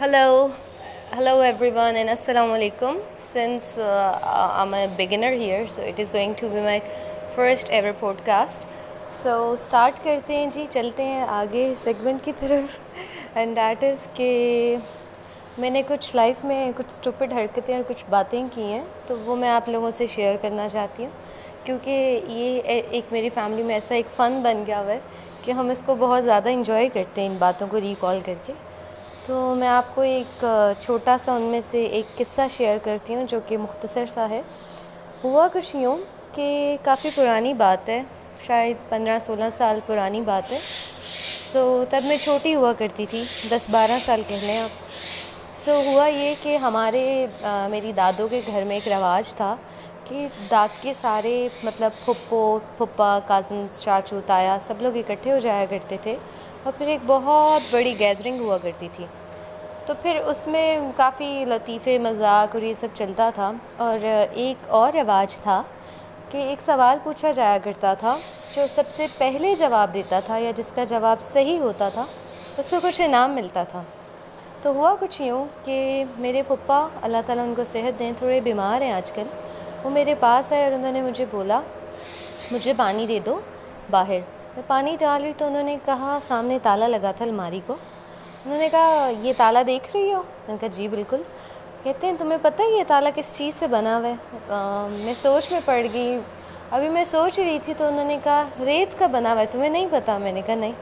Hello, hello everyone, and assalamu alaikum. Since uh, I'm a beginner here, so it is going to be my first ever podcast. So start کرتے ہیں جی چلتے ہیں آگے segment کی طرف and that is کہ میں نے کچھ لائف میں کچھ اسٹوپڈ حرکتیں اور کچھ باتیں کی ہیں تو وہ میں آپ لوگوں سے شیئر کرنا چاہتی ہوں کیونکہ یہ ایک میری فیملی میں ایسا ایک فن بن گیا ہوا ہے کہ ہم اس کو بہت زیادہ انجوائے کرتے ہیں ان باتوں کو ریکال کر کے تو میں آپ کو ایک چھوٹا سا ان میں سے ایک قصہ شیئر کرتی ہوں جو کہ مختصر سا ہے۔ ہوا کچھ یوں کہ کافی پرانی بات ہے، شاید پندرہ سولہ سال پرانی بات ہے۔ تو تب میں چھوٹی ہوا کرتی تھی، دس بارہ سال کہہ لیں آپ۔ سو ہوا یہ کہ ہمارے میری دادوں کے گھر میں ایک رواج تھا کہ داد کے سارے مطلب پھپھو، پھپھا کازنس چاچو، تایا سب لوگ اکٹھے ہو جایا کرتے تھے۔ اور پھر ایک بہت بڑی گیدرنگ ہوا کرتی تھی۔ تو پھر اس میں کافی لطیفے، مذاق اور یہ سب چلتا تھا۔ اور ایک اور رواج تھا کہ ایک سوال پوچھا جایا کرتا تھا جو سب سے پہلے جواب دیتا تھا یا جس کا جواب صحیح ہوتا تھا، اس کو کچھ انعام ملتا تھا۔ تو ہوا کچھ یوں کہ میرے پپا اللہ تعالیٰ ان کو صحت دیں، تھوڑے بیمار ہیں آج کل۔ وہ میرے پاس آئے اور انہوں نے مجھے بولا، مجھے پانی دے دو باہر۔ میں پانی ڈال رہی تو انہوں نے کہا سامنے تالا لگا تھا الماری کو۔ انہوں نے کہا، یہ تالا دیکھ رہی ہو؟ میں نے کہا جی بالکل۔ کہتے ہیں، تمہیں پتہ ہے یہ تالا کس چیز سے بنا ہوا ہے؟ میں سوچ میں پڑ گئی۔ ابھی میں سوچ رہی تھی تو انہوں نے کہا، ریت کا بنا ہوا ہے، تمہیں نہیں پتہ؟ میں نے کہا، نہیں۔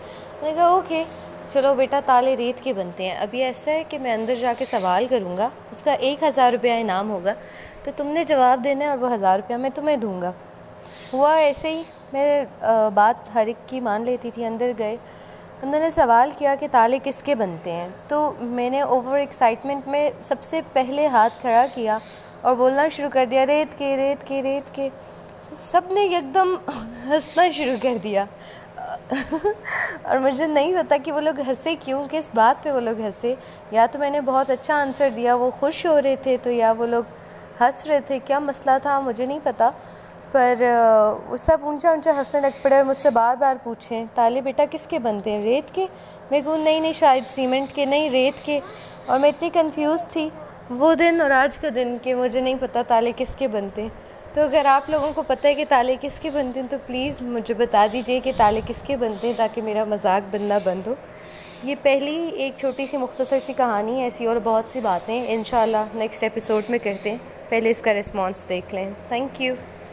میں نے کہا، اوکے، چلو بیٹا، تالے ریت کے بنتے ہیں۔ ابھی ایسا ہے کہ میں اندر جا کے سوال کروں گا، اس کا ایک ہزار روپیہ انعام ہوگا، تو تم نے جواب دینا ہے اور وہ ہزار روپیہ میں تمہیں دوں گا۔ ہوا ایسے ہی۔ میں بات ہر ایک کی مان لیتی تھی، اندر گئے۔ انہوں نے سوال کیا کہ تالے کس کے بنتے ہیں؟ تو میں نے اوور ایکسائٹمنٹ میں سب سے پہلے ہاتھ کھڑا کیا اور بولنا شروع کر دیا، ریت کے ریت کے ریت کے۔ سب نے ایک دم ہنسنا شروع کر دیا۔ اور مجھے نہیں پتا کہ وہ لوگ ہنسے کیوں، کس بات پہ وہ لوگ ہنسے۔ یا تو میں نے بہت اچھا آنسر دیا، وہ خوش ہو رہے تھے تو یا وہ لوگ ہنس رہے تھے۔ کیا مسئلہ تھا مجھے نہیں پتا۔ پر وہ سب اونچا اونچا ہنسنے لگ پڑے اور مجھ سے بار بار پوچھیں تالے بیٹا کس کے بنتے ہیں؟ ریت کے؟ میں کہوں، نہیں نہیں، شاید سیمنٹ کے، نہیں، ریت کے۔ اور میں اتنی کنفیوز تھی، وہ دن اور آج کا دن کہ مجھے نہیں پتہ تالے کس کے بنتے ہیں۔ تو اگر آپ لوگوں کو پتہ ہے کہ تالے کس کے بنتے ہیں، تو پلیز مجھے بتا دیجیے کہ تالے کس کے بنتے ہیں تاکہ میرا مذاق بننا بند ہو۔ یہ پہلی ایک چھوٹی سی مختصر سی کہانی ہے، ایسی اور بہت سی باتیں۔ انشاءاللہ نیکسٹ ایپیسوڈ میں کرتے ہیں۔ پہلے اس کا رسپانس دیکھ لیں۔ Thank you